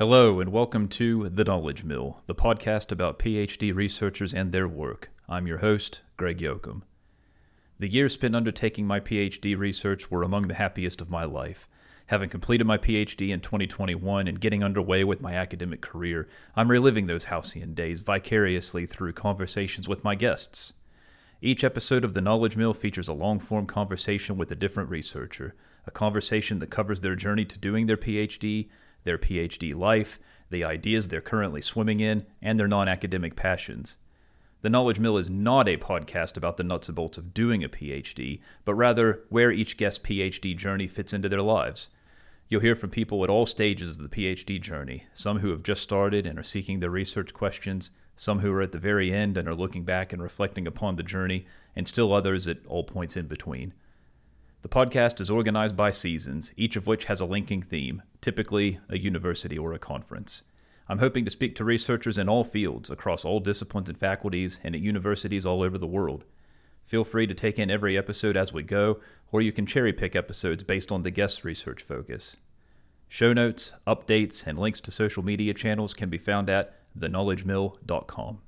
Hello, and welcome to The Knowledge Mill, the podcast about PhD researchers and their work. I'm your host, Greg Joachim. The years spent undertaking my PhD research were among the happiest of my life. Having completed my PhD in 2021 and getting underway with my academic career, I'm reliving those halcyon days vicariously through conversations with my guests. Each episode of The Knowledge Mill features a long form conversation with a different researcher, a conversation that covers their journey to doing their PhD their PhD life, the ideas they're currently swimming in, and their non academic passions. The Knowledge Mill is not a podcast about the nuts and bolts of doing a PhD, but rather where each guest's PhD journey fits into their lives. You'll hear from people at all stages of the PhD journey, some who have just started and are seeking their research questions, some who are at the very end and are looking back and reflecting upon the journey, and still others at all points in between. The podcast is organized by seasons, each of which has a linking theme, typically a university or a conference. I'm hoping to speak to researchers in all fields, across all disciplines and faculties, and at universities all over the world. Feel free to take in every episode as we go, or you can cherry pick episodes based on the guest's research focus. Show notes, updates, and links to social media channels can be found at theknowledgemill.com.